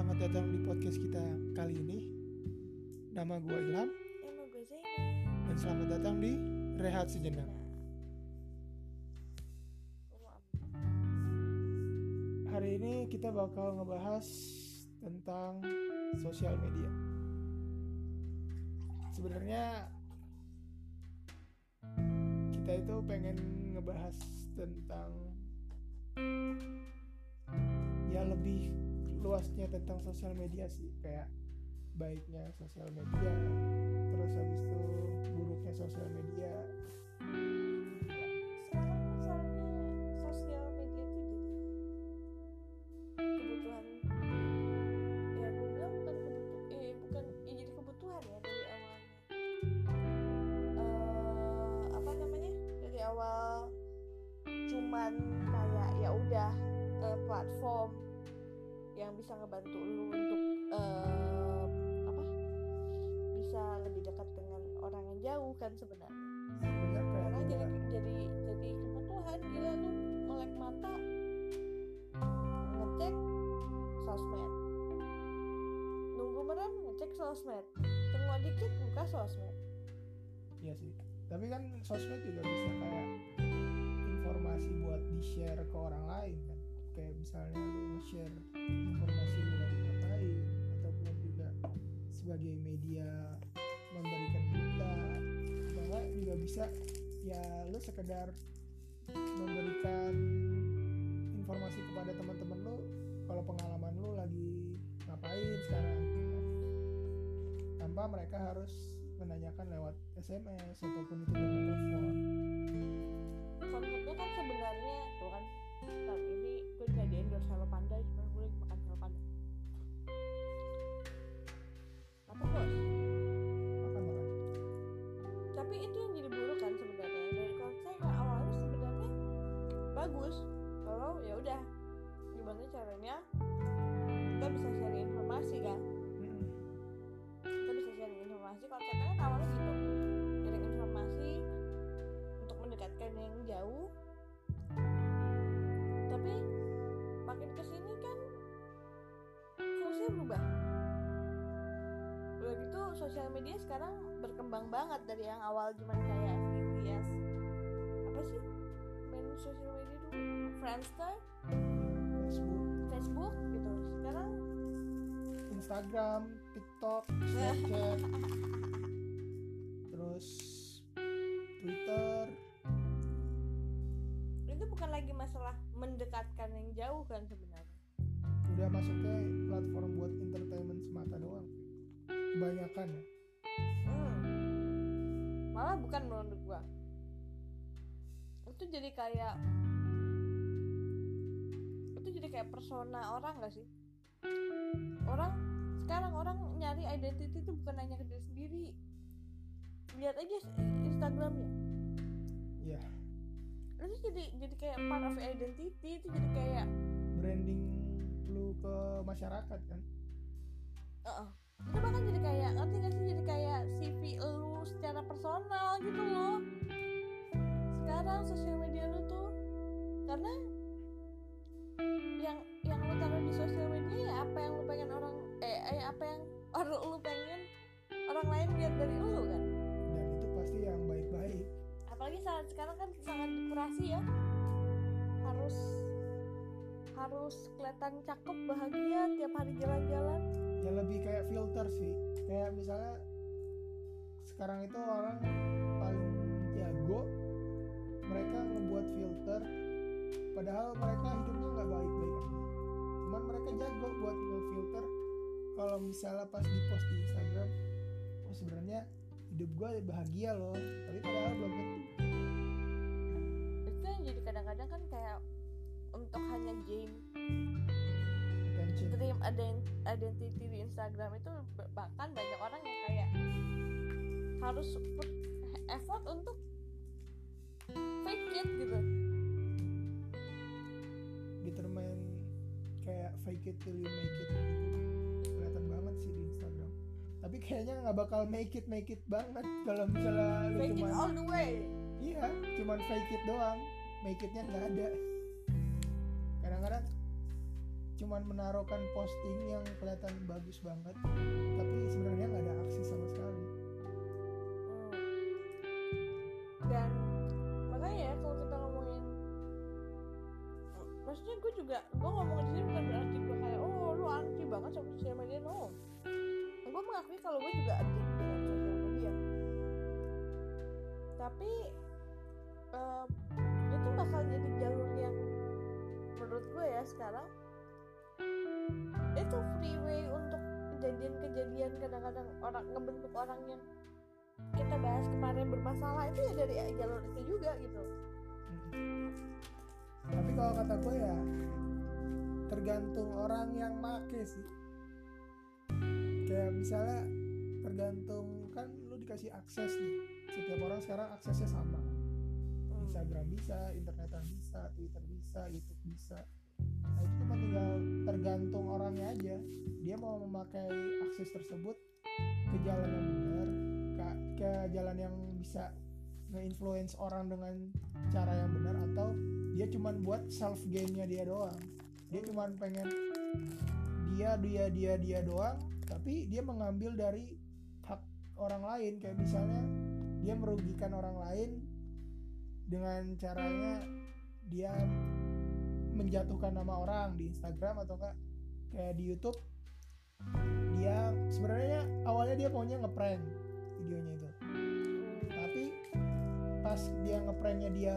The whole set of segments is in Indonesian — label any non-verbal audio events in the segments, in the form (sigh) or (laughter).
selamat datang di podcast kita kali ini. Nama gue Ilham Nama gue Zainab. dan selamat datang di Rehat Sejenak. Hari ini kita bakal ngebahas tentang sosial media. Sebenarnya kita itu pengen ngebahas tentang ya lebih luasnya tentang sosial media sih. Kayak baiknya sosial media terus habis itu buruknya sosial media kan sebenarnya. sebenarnya jadi jadi jadi kebutuhan gila lu melek mata. Ngecek sosmed. Nunggu merem ngecek sosmed. Tengok dikit buka sosmed. Iya sih. Tapi kan sosmed juga bisa kayak informasi buat di share ke orang lain kan? Kayak misalnya lu nge-share informasi lu lagi ngapain ataupun juga sebagai media memberikan berita juga bisa. Ya lu sekedar memberikan informasi kepada teman-teman lu kalau pengalaman lu lagi ngapain sekarang gitu. Tanpa mereka harus menanyakan lewat SMS ataupun itu dengan telepon. Konsepnya kan sebenarnya tuh kan ini gue nggak di endorse Hello Panda cuma informasi konsepnya kan awalnya gitu. Sharing informasi untuk mendekatkan yang jauh. Tapi makin ke sini kan fungsinya berubah. Udah gitu sosial media sekarang berkembang banget dari yang awal cuman kayak VVS apa sih? Main sosial media dulu. Friendster Facebook. Facebook gitu. Sekarang Instagram TikTok Snapchat terus Twitter itu bukan lagi masalah mendekatkan yang jauh kan sebenarnya udah masuknya platform buat entertainment semata doang kebanyakan ya Hmm. Malah bukan menurut gua. Itu jadi kayak itu jadi kayak persona orang gak sih? Orang identity itu bukan hanya ke diri sendiri. Lihat aja Instagramnya. ya Itu jadi jadi kayak part of identity itu jadi kayak branding lu ke masyarakat kan Heeh. itu bahkan jadi kayak ngerti gak sih jadi kayak CV lu secara personal gitu loh sekarang sosial media lu tuh karena yang yang lu taruh di sosial media ya apa yang lu pengen orang eh, eh apa yang orang lu pengen orang lain lihat dari lu kan? Dan itu pasti yang baik-baik. Apalagi saat sekarang kan sangat dikurasi ya. Harus harus kelihatan cakep bahagia tiap hari jalan-jalan. Ya lebih kayak filter sih. Kayak misalnya sekarang itu orang paling jago mereka ngebuat filter padahal mereka hidupnya nggak baik-baik aja. Cuman mereka jago buat ngefilter kalau misalnya pas di post di Instagram oh sebenarnya hidup gue bahagia loh. Tapi padahal belum tentu. Itu yang jadi kadang-kadang kan kayak untuk hanya dream ident- identity di Instagram itu bahkan banyak orang yang kayak harus effort untuk fake it gitu. Determine kayak fake it till you make it gitu tapi kayaknya nggak bakal make it make it banget kalau misalnya lu fake it cuman all the way. Iya cuman fake it doang. Make itnya nggak ada. Kadang-kadang cuman menaruhkan posting yang kelihatan bagus banget tapi sebenarnya nggak ada aksi sama sekali. Hmm. dan makanya ya kalau kita ngomongin maksudnya gue juga gue ngomongin sini bukan berarti gue kayak oh lu anti banget sama sosial media no gue mengakui kalau gue juga anti dengan sosial media. Tapi em, itu bakal jadi jalur yang menurut gue ya sekarang itu freeway untuk kejadian-kejadian kadang-kadang orang ngebentuk orang yang kita bahas kemarin bermasalah itu ya dari jalur itu juga gitu. Tapi kalau kata gue ya tergantung orang yang make sih kayak misalnya tergantung kan lu dikasih akses nih setiap orang sekarang aksesnya sama Hmm. Instagram bisa, internetan bisa, Twitter bisa, YouTube bisa. Nah itu cuma tinggal tergantung orangnya aja. Dia mau memakai akses tersebut ke jalan yang benar, ke, ke jalan yang bisa nge-influence orang dengan cara yang benar atau dia cuma buat self gainnya dia doang. Dia cuma pengen dia dia dia dia doang, tapi dia mengambil dari hak orang lain. Kayak misalnya dia merugikan orang lain dengan caranya dia menjatuhkan nama orang di Instagram atau enggak. Kayak di YouTube dia sebenarnya awalnya dia maunya ngeprank videonya itu. Tapi pas dia ngepranknya dia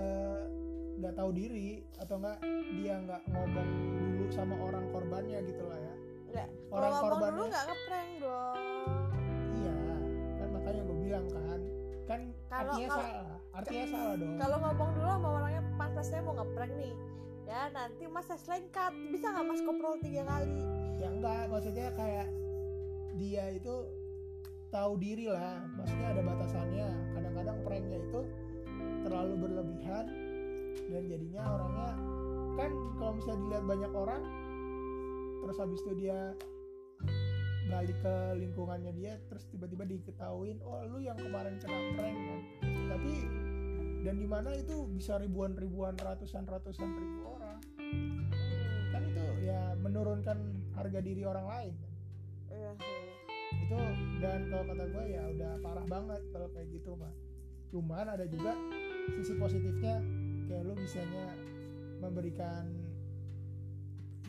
nggak tahu diri atau enggak dia nggak ngomong dulu sama orang korbannya gitu. Orang Kalau ngomong dulu nggak ngeprank dong. iya kan makanya gue bilang kan kan Kalau- artinya kalau- salah artinya salah dong Kalau ngomong dulu sama orangnya saya mau ngeprank nih. Ya nanti mas saya lengkap bisa nggak mas koprol tiga kali? ya enggak maksudnya kayak dia itu tahu diri lah maksudnya ada batasannya kadang-kadang pranknya itu terlalu berlebihan dan jadinya orangnya kan kalau misalnya dilihat banyak orang terus habis itu dia balik ke lingkungannya dia terus tiba-tiba diketahuin oh lu yang kemarin kena prank kan? Tapi dan di mana itu bisa ribuan-ribuan ratusan-ratusan ribu orang. Kan itu ya menurunkan harga diri orang lain kan? Iya itu dan kalau kata gue ya udah parah banget kalau kayak gitu mah cuman ada juga sisi positifnya kayak lu bisanya memberikan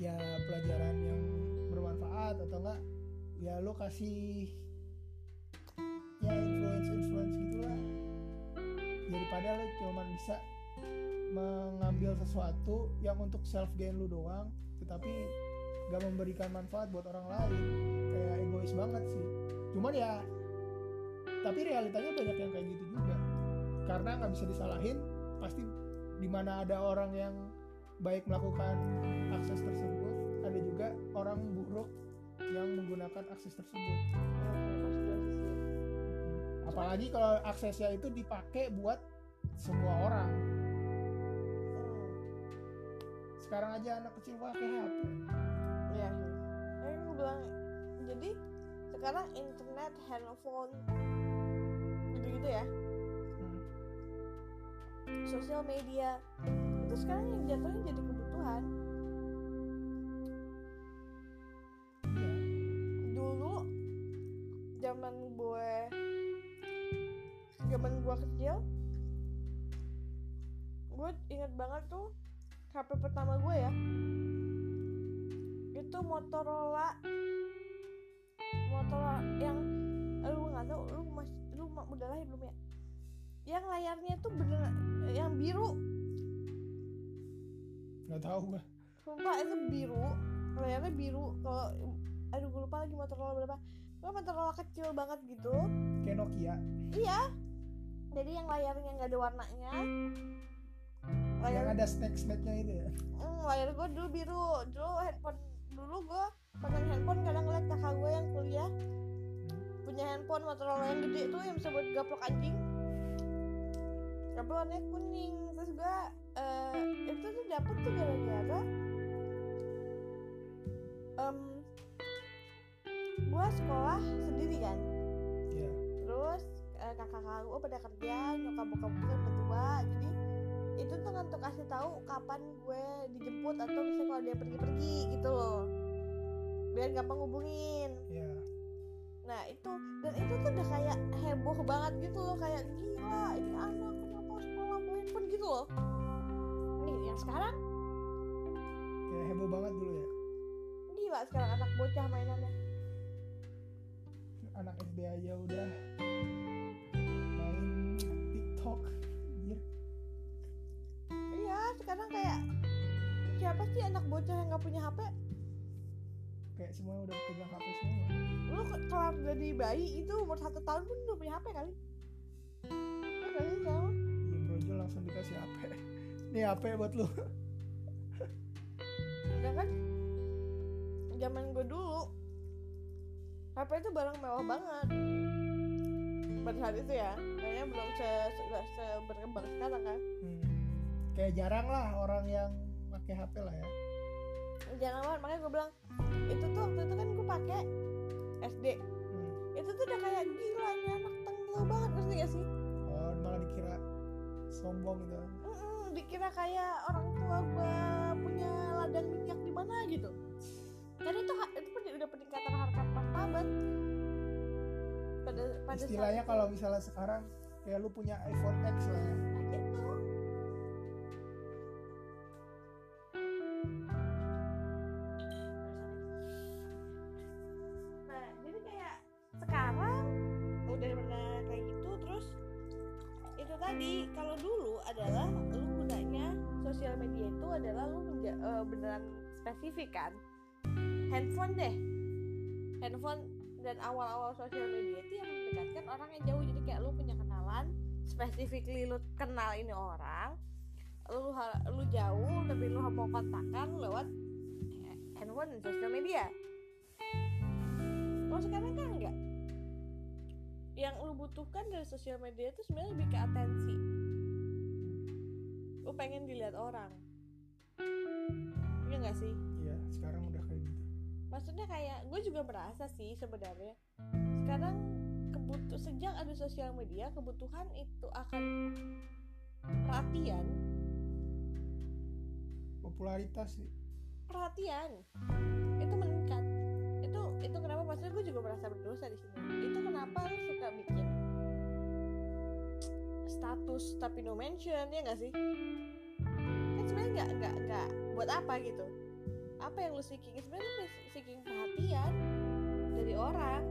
ya pelajaran yang bermanfaat atau enggak ya lu kasih ya influence influence gitulah. Daripada lu cuman bisa mengambil sesuatu yang untuk self gain lu doang tetapi gak memberikan manfaat buat orang lain. Kayak egois banget sih. Cuman ya tapi realitanya banyak yang kayak gitu juga. Karena nggak bisa disalahin pasti di mana ada orang yang baik melakukan akses tersebut ada juga orang buruk yang menggunakan akses tersebut apalagi kalau aksesnya itu dipakai buat semua orang sekarang aja anak kecil pakai HP Iya. Tapi gue bilang jadi sekarang internet, handphone, gitu-gitu ya, Hmm. sosial media itu sekarang yang jatuhnya jadi kebutuhan. Zaman gue zaman gue kecil gue inget banget tuh HP pertama gue ya. Itu Motorola. Motorola yang lu nggak tahu lu mas lu udah lahir belum ya? Yang layarnya tuh bener yang biru. Nggak tahu gua. Sumpah itu biru layarnya biru. Kalau aduh gue lupa lagi Motorola berapa gue Motorola kecil banget gitu. Kayak Nokia. Iya. Jadi yang layarnya nggak ada warnanya. Yang layar ada snack snacknya itu ya? Hmm, layar gue dulu biru. Dulu handphone dulu gue pegang handphone kadang ngeliat kakak gue yang kuliah. Punya handphone Motorola yang gede tuh yang bisa buat gaplok anjing. Tapi warnanya kuning. Terus gue eh, itu tuh dapet tuh gara-gara em gue sekolah sendiri kan. Iya. Terus eh, kakak-kakak gue pada kerja nyokap bokap gue udah tua jadi itu tuh untuk kasih tahu kapan gue dijemput atau misalnya kalau dia pergi-pergi gitu loh. Biar gampang ngubungin ya nah itu dan itu tuh udah kayak heboh banget gitu loh kayak gila ini anak kenapa sekolah bawa handphone gitu loh. Nih yang sekarang? Kayak heboh banget dulu ya? Gila sekarang anak bocah mainannya anak SD aja udah. Main TikTok Anjir. iya sekarang kayak siapa sih anak bocah yang nggak punya HP kayak semua udah pegang HP semua. Lu ke- kelar dari bayi itu umur satu tahun pun udah punya HP kali. Iya iya brojol langsung dikasih HP (laughs) nih HP buat lu. Sedangkan zaman gue dulu HP itu barang mewah banget. Pada saat itu ya kayaknya belum se, se, se berkembang sekarang kan. Hmm. kayak jarang lah orang yang pakai HP lah ya. Jangan banget makanya gue bilang itu tuh waktu itu kan gue pakai SD Hmm. itu tuh udah kayak gila ini anak tengil banget ngerti gak sih? Oh malah dikira sombong gitu. Mm-mm, dikira kayak orang tua gue punya ladang minyak di mana gitu karena itu itu udah peningkatan harkat martabat. Pada pada istilahnya kalau misalnya sekarang kayak lu punya iPhone X lah ya. Gitu. Nah jadi kayak sekarang udah pernah kayak gitu terus itu tadi kalau dulu adalah lu gunanya sosial media itu adalah lu menja- eh, beneran spesifik kan handphone deh. Handphone dan awal-awal sosial media itu yang mendekatkan orang yang jauh. Jadi kayak lu punya kenalan specifically lu kenal ini orang lu lu jauh tapi lu mau kontakkan lewat handphone dan sosial media. Kalau sekarang kan enggak. Yang lu butuhkan dari sosial media itu sebenarnya lebih ke atensi. Lu pengen dilihat orang. Iya nggak sih? Iya sekarang udah kayak maksudnya kayak gue juga merasa sih sebenarnya sekarang kebutuh sejak ada sosial media kebutuhan itu akan perhatian. Popularitas sih. Perhatian. Itu meningkat. Itu itu kenapa? Maksudnya gue juga merasa berdosa di sini. Itu kenapa lu suka bikin status tapi no mention ya nggak sih? Kan sebenarnya nggak nggak nggak buat apa gitu apa yang lu seeking? Sebenarnya lu seeking perhatian dari orang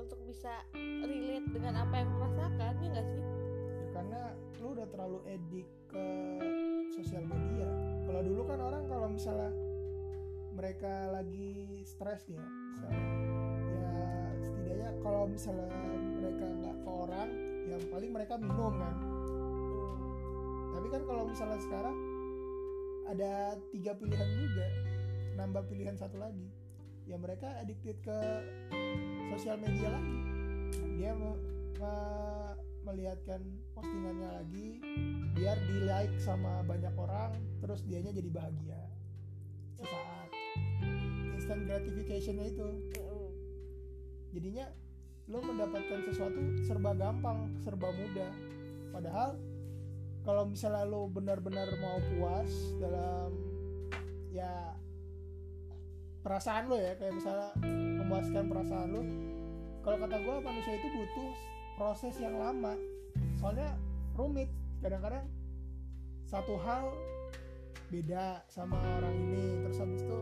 untuk bisa relate dengan apa yang lu rasakan ya nggak sih? Ya karena lu udah terlalu edik ke sosial media. Kalau dulu kan orang kalau misalnya mereka lagi stres nih ya misalnya ya setidaknya kalau misalnya mereka nggak ke orang ya paling mereka minum kan. Tapi kan kalau misalnya sekarang ada tiga pilihan juga nambah pilihan satu lagi. Ya mereka addicted ke sosial media lagi. Dia me- me- melihatkan postingannya lagi biar di like sama banyak orang terus dianya jadi bahagia. Sesaat. Instant gratificationnya itu. Jadinya lo mendapatkan sesuatu serba gampang serba mudah. Padahal kalau misalnya lo benar-benar mau puas dalam ya perasaan lo ya kayak misalnya memuaskan perasaan lo kalau kata gue manusia itu butuh proses yang lama. Soalnya rumit kadang-kadang satu hal beda sama orang ini terus habis itu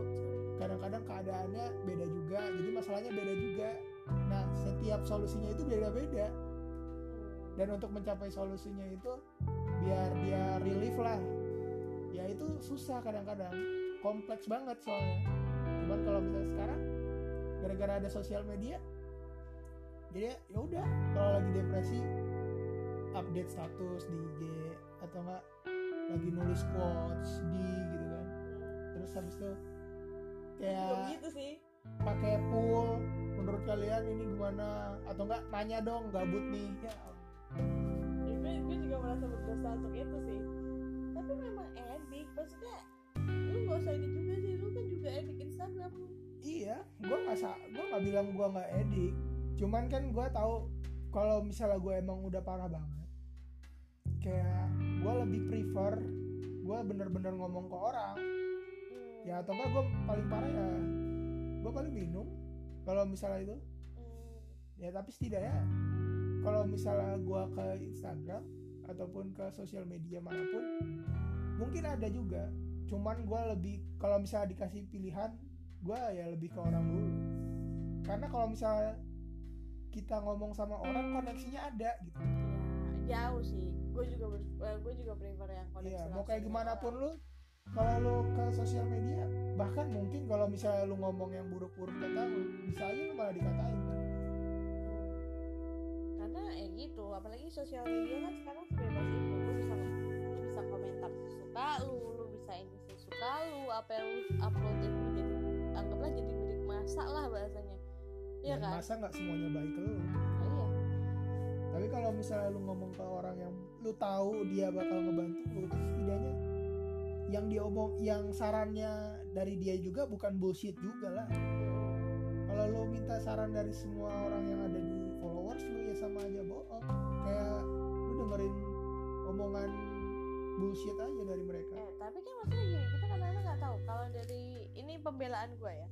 kadang-kadang keadaannya beda juga jadi masalahnya beda juga. Nah setiap solusinya itu beda-beda. Dan untuk mencapai solusinya itu biar dia relief lah. Ya itu susah kadang-kadang. Kompleks banget soalnya. Cuman kalau misalnya sekarang gara-gara ada sosial media jadi ya udah kalau lagi depresi update status di IG atau enggak lagi nulis quotes di gitu kan. Terus habis itu kayak begitu sih. pakai pool menurut kalian ini gimana? Atau enggak nanya dong gabut nih. Ya merasa berdosa untuk itu sih. Tapi memang edik maksudnya lu gak usah ini juga sih. Lu kan juga edik Instagram. Iya gue nggak sa gue nggak bilang gue nggak edik. Cuman kan gue tahu kalau misalnya gue emang udah parah banget kayak gue lebih prefer gue bener-bener ngomong ke orang. Hmm, ya atau enggak gue paling parah ya gue paling minum kalau misalnya itu. Hmm, ya tapi setidaknya kalau misalnya gue ke Instagram ataupun ke sosial media mana pun mungkin ada juga. Cuman gue lebih kalau misalnya dikasih pilihan gue ya lebih ke orang dulu. Karena kalau misalnya kita ngomong sama orang koneksinya ada gitu. Ya jauh sih. Gue juga gue juga prefer yang koneksi iya mau langsung kayak gimana pun lu kalau lu ke sosial media bahkan mungkin kalau misalnya lu ngomong yang buruk-buruk tentang lu bisa aja lu malah dikatain. kan karena ya gitu apalagi sosial media kan sekarang sebebas itu. Lu bisa lu bisa komentar sesuka lu lu bisa ini sesuka lu apa yang lu upload itu jadi anggaplah jadi milik masa lah bahasanya. Dan kan? masa nggak semuanya baik ke lu. Nah, iya. Tapi kalau misalnya lu ngomong ke orang yang lu tahu dia bakal ngebantu lu setidaknya yang dia omong yang sarannya dari dia juga bukan bullshit juga lah. Kalau lu minta saran dari semua orang yang ada di ya sama aja bohong. Kayak lu dengerin omongan bullshit aja dari mereka. Eh tapi kan maksudnya gini kita kadang-kadang nggak tahu kalau dari ini pembelaan gue ya.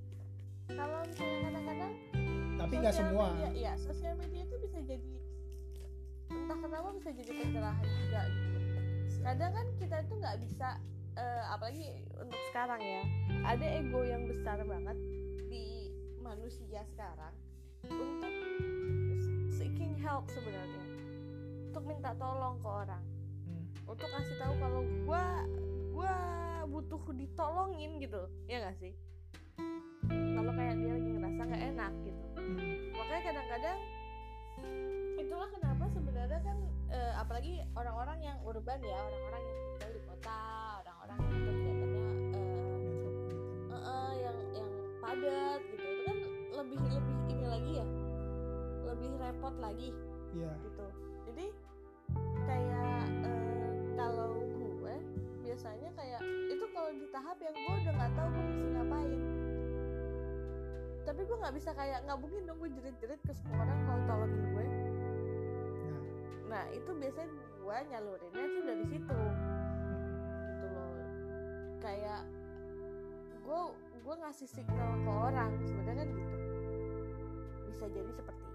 Kalau misalnya kadang-kadang tapi nggak semua. media, ya sosial media itu bisa jadi entah kenapa bisa jadi pencerahan juga gitu. Kadang kan kita itu nggak bisa eh, apalagi untuk sekarang ya ada ego yang besar banget di manusia sekarang untuk help sebenarnya. Untuk minta tolong ke orang. Hmm. untuk kasih tahu kalau gua gua butuh ditolongin gitu ya gak sih? Kalau kayak dia lagi ngerasa nggak enak gitu. Hmm. makanya kadang-kadang itulah kenapa sebenarnya kan eh, apalagi orang-orang yang urban ya orang-orang yang tinggal di kota orang-orang yang kegiatannya eh, eh, eh, yang yang padat gitu. Itu kan lebih lebih ini lagi ya lebih repot lagi. Iya. gitu. Jadi kayak eh, kalau gue biasanya kayak itu kalau di tahap yang gue udah nggak tahu gue mesti ngapain. Tapi gue nggak bisa kayak nggak mungkin dong gue jerit-jerit ke semua orang kalau tolongin gue. Nah. nah itu biasanya gue nyalurinnya tuh dari situ. Gitu loh. Kayak gue gue ngasih signal ke orang. Sebenarnya kan gitu. Bisa jadi seperti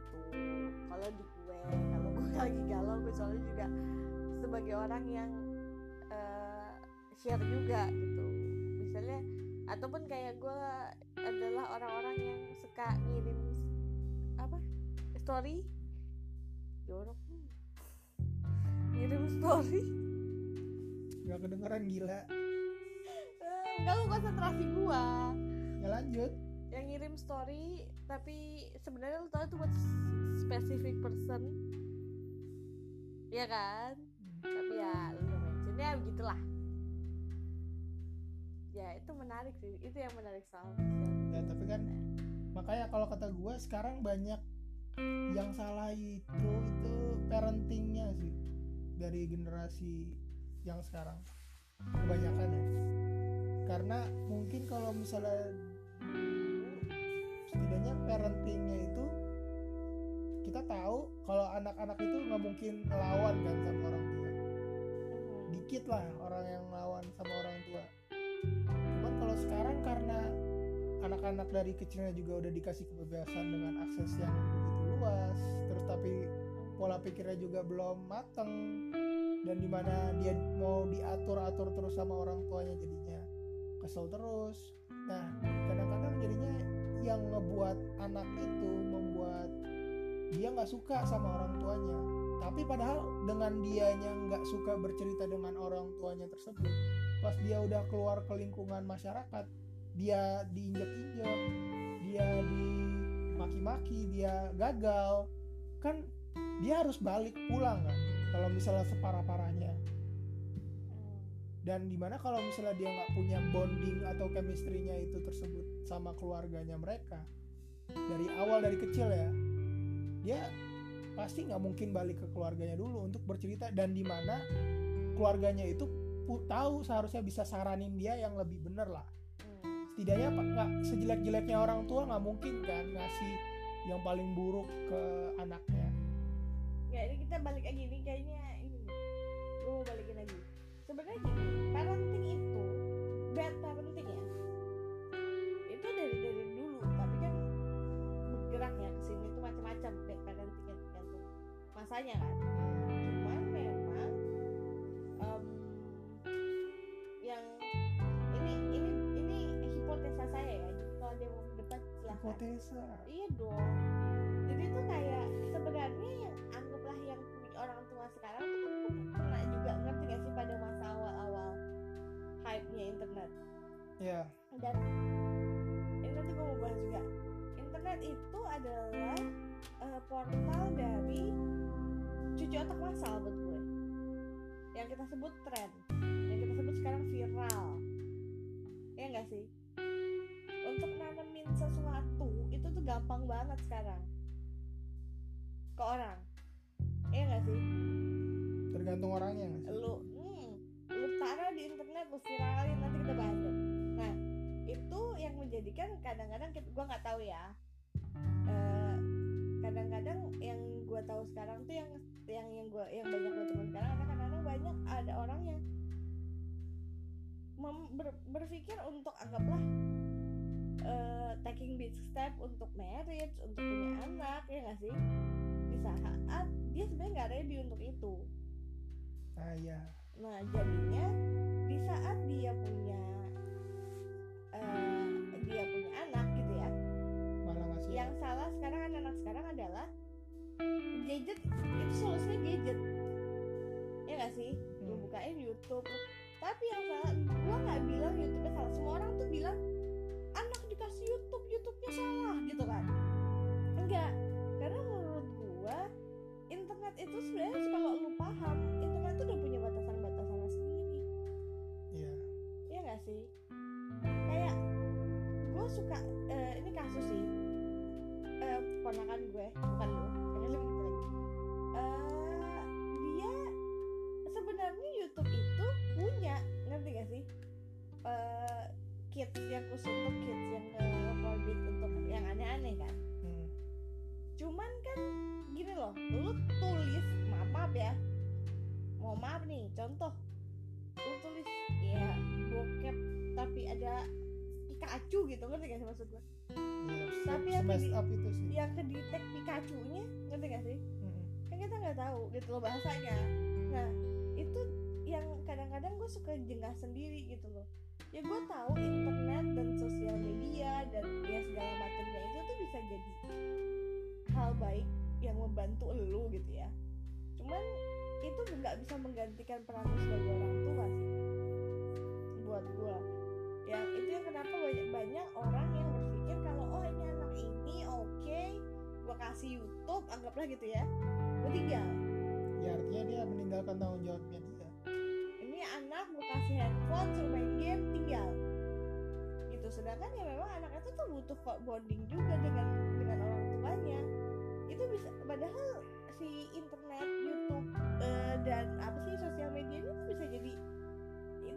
kalau di gue kalau gue (laughs) lagi galau gue soalnya juga sebagai orang yang eh, share juga gitu. Misalnya ataupun kayak gue adalah orang-orang yang suka ngirim apa story. Jorok hmm. ngirim story. Nggak kedengeran gila. (laughs) Mengganggu konsentrasi gue ya lanjut ngirim story tapi sebenarnya lu tahu itu buat specific person. Ya kan? Tapi ya lu mention. Ya begitulah. Ya itu menarik sih. Itu yang menarik soal ya tapi kan makanya kalau kata gue sekarang banyak yang salah itu itu parentingnya sih. Dari generasi yang sekarang. Kebanyakan ya. Karena mungkin kalau misalnya setidaknya parentingnya itu kita tahu kalau anak-anak itu nggak mungkin ngelawan kan sama orang tua. Mhm. dikit lah orang yang ngelawan sama orang tua. Cuman kalau sekarang karena anak-anak dari kecilnya juga udah dikasih kebebasan dengan akses yang begitu luas terus tapi pola pikirnya juga belum mateng dan di mana dia mau diatur-atur terus sama orang tuanya jadinya kesel terus. Nah yang ngebuat anak itu membuat dia nggak suka sama orang tuanya tapi padahal dengan dianya nggak suka bercerita dengan orang tuanya tersebut pas dia udah keluar ke lingkungan masyarakat dia diinjek-injek dia dimaki-maki dia gagal kan dia harus balik pulang kan kalau misalnya separah-parahnya. Dan di mana kalau misalnya dia nggak punya bonding atau chemistry-nya itu tersebut sama keluarganya mereka dari awal dari kecil ya dia pasti nggak mungkin balik ke keluarganya dulu untuk bercerita. Dan di mana keluarganya itu tahu seharusnya bisa saranin dia yang lebih bener lah. Setidaknya nggak sejelek-jeleknya orang tua nggak mungkin kan ngasih yang paling buruk ke anaknya. Ya ini kita balik lagi nih kayaknya ini gue balikin lagi sebenarnya parenting itu bad parenting ya. Itu dari dari dulu tapi kan bergerak ya ke sini tuh macam-macam bad parenting yang tergantung masanya kan. Cuman memang em, yang ini ini ini hipotesa saya ya kalau dia mau silahkan hipotesa? Iya dong. Jadi tuh kayak sebenarnya yang anggaplah yang orang tua sekarang tuh hype-nya internet. ya Dan ini nanti gue mau bahas juga. Internet itu adalah eh, portal dari cuci otak massal buat gue. Yang kita sebut tren, yang kita sebut sekarang viral. Ya enggak sih? Untuk nanemin sesuatu itu tuh gampang banget sekarang ke orang. Iya enggak sih? tergantung orangnya sih lu di internet lu viralin nanti kita bahas deh. Nah itu yang menjadikan kadang-kadang kita gua nggak tahu ya. Eh, kadang-kadang yang gua tahu sekarang tuh yang yang yang gua yang banyak gua temuin sekarang karena kadang-kadang banyak ada orang yang ber- berpikir untuk anggaplah eh, taking big step untuk marriage untuk punya anak ya nggak sih? Di saat dia sebenarnya nggak ready untuk itu. Ah ya Nah, jadinya di saat dia punya eh, dia punya anak gitu ya. malah ngasih Yang salah sekarang anak-anak sekarang adalah gadget itu solusinya gadget. Ya nggak sih? Lu Hmm. bukain YouTube. Tapi yang salah gua nggak bilang YouTube-nya salah. Semua orang tuh bilang anak dikasih YouTube, YouTube-nya salah gitu kan. Enggak. Karena menurut gua internet itu sebenarnya kalau lu paham, Sih? Kayak gue suka eh, ini kasus sih eh, ponakan gue bukan lu yang lebih lagi. Eh, dia sebenarnya YouTube itu punya ngerti gak sih? Eh, kids yang khusus untuk kids yang eh, forbid untuk yang aneh-aneh kan. hmm. Cuman kan gini loh, lu tulis maaf, maaf ya. Mau maaf nih, contoh lu tulis tapi ada Pikachu gitu ngerti gak sih maksud gue? ya Tapi yang tadi- up itu sih Yang kedetek Pikachu-nya ngerti gak sih? Mm-mm. Kan kita nggak tahu gitu loh bahasanya. Nah itu yang kadang-kadang gue suka jengah sendiri gitu loh. Ya gue tahu internet dan sosial media dan ya segala macamnya itu tuh bisa jadi hal baik yang membantu lu gitu ya. Cuman itu nggak bisa menggantikan peran sebagai orang tua sih buat gue. Yang itu yang kenapa banyak banyak orang yang berpikir kalau oh ini anak ini oke gue kasih YouTube anggaplah gitu ya. Gue tinggal. Ya artinya dia meninggalkan tanggung jawabnya dia. Ini anak gue kasih handphone suruh main game tinggal. Gitu. Sedangkan ya memang anak itu tuh butuh kok bonding juga dengan dengan orang tuanya. Itu bisa padahal si internet YouTube eh, dan apa sih sosial media ini tuh bisa jadi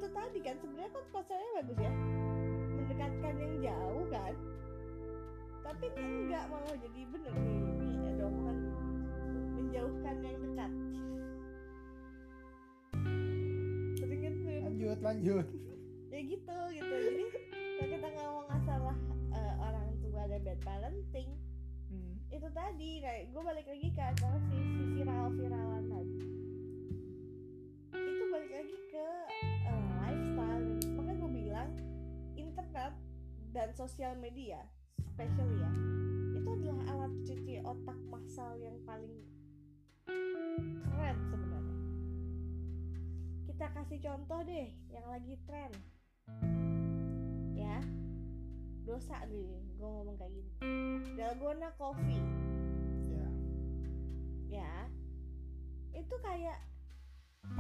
itu tadi kan sebenarnya kan konsepnya bagus ya. Mendekatkan yang jauh kan. Tapi ini enggak malah jadi bener nih ini ada omongan menjauhkan yang dekat. Sering tuh. Lanjut lanjut. Ya gitu gitu. Jadi kalau kita ngomong masalah eh, orang tua dan bad parenting hmm. itu tadi kayak gue balik lagi ke acara si, si viral viralan tadi. Itu balik lagi ke internet dan sosial media especially ya. Itu adalah alat cuci otak massal yang paling keren sebenarnya. Kita kasih contoh deh yang lagi tren. Ya. Dosa nih gue ngomong kayak gini. Dalgona coffee. Ya. Ya. Itu kayak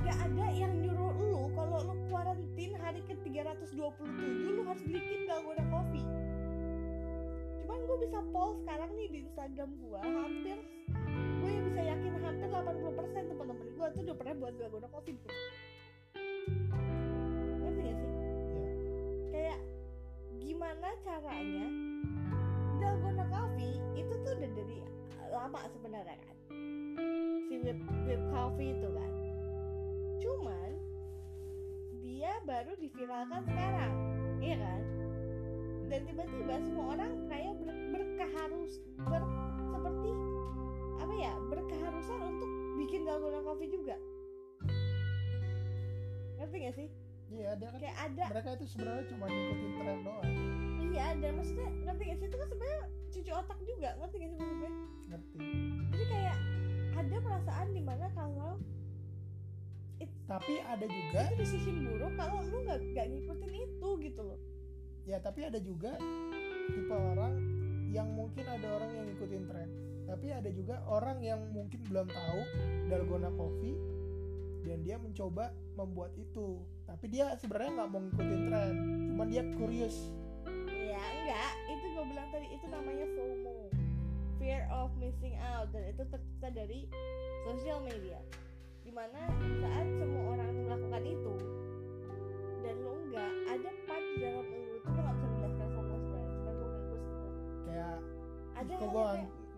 gak ada yang nyuruh lu kalau lu kuarantin hari ke 327 lu harus bikin dalgona coffee cuman gue bisa poll sekarang nih di Instagram gue hampir gue yang bisa yakin hampir 80% teman-teman gue tuh udah pernah buat di rumah ngerti gak sih? Ya kayak gimana caranya dalgona coffee itu tuh udah dari lama sebenarnya kan. Si whip whip coffee itu kan cuman dia baru diviralkan sekarang iya kan? Dan tiba-tiba semua orang kayak ber, berkeharus ber, seperti apa ya berkeharusan untuk bikin dalgona coffee juga. Ngerti gak sih? Iya dia kan? Kayak ada. Mereka itu sebenarnya cuma ngikutin tren doang. Iya ada. Maksudnya ngerti gak sih? Itu kan sebenarnya cuci otak juga. Ngerti gak sih maksud gue ngerti. Jadi kayak ada perasaan di mana kalau tapi ada juga itu decision buruk kalau lu nggak nggak ngikutin itu gitu loh. Ya tapi ada juga tipe orang yang mungkin ada orang yang ngikutin tren. Tapi ada juga orang yang mungkin belum tahu dalgona coffee dan dia mencoba membuat itu. Tapi dia sebenarnya nggak mau ngikutin tren cuman dia curious. Ya enggak. Itu gue bilang tadi itu namanya FOMO. Fear of missing out. Dan itu tercipta dari sosial media di mana saat semua orang melakukan itu dan lu enggak ada part di dalam lu itu gue gak bisa menjelaskan sama sebenarnya cuma gue gue kayak ada kok gue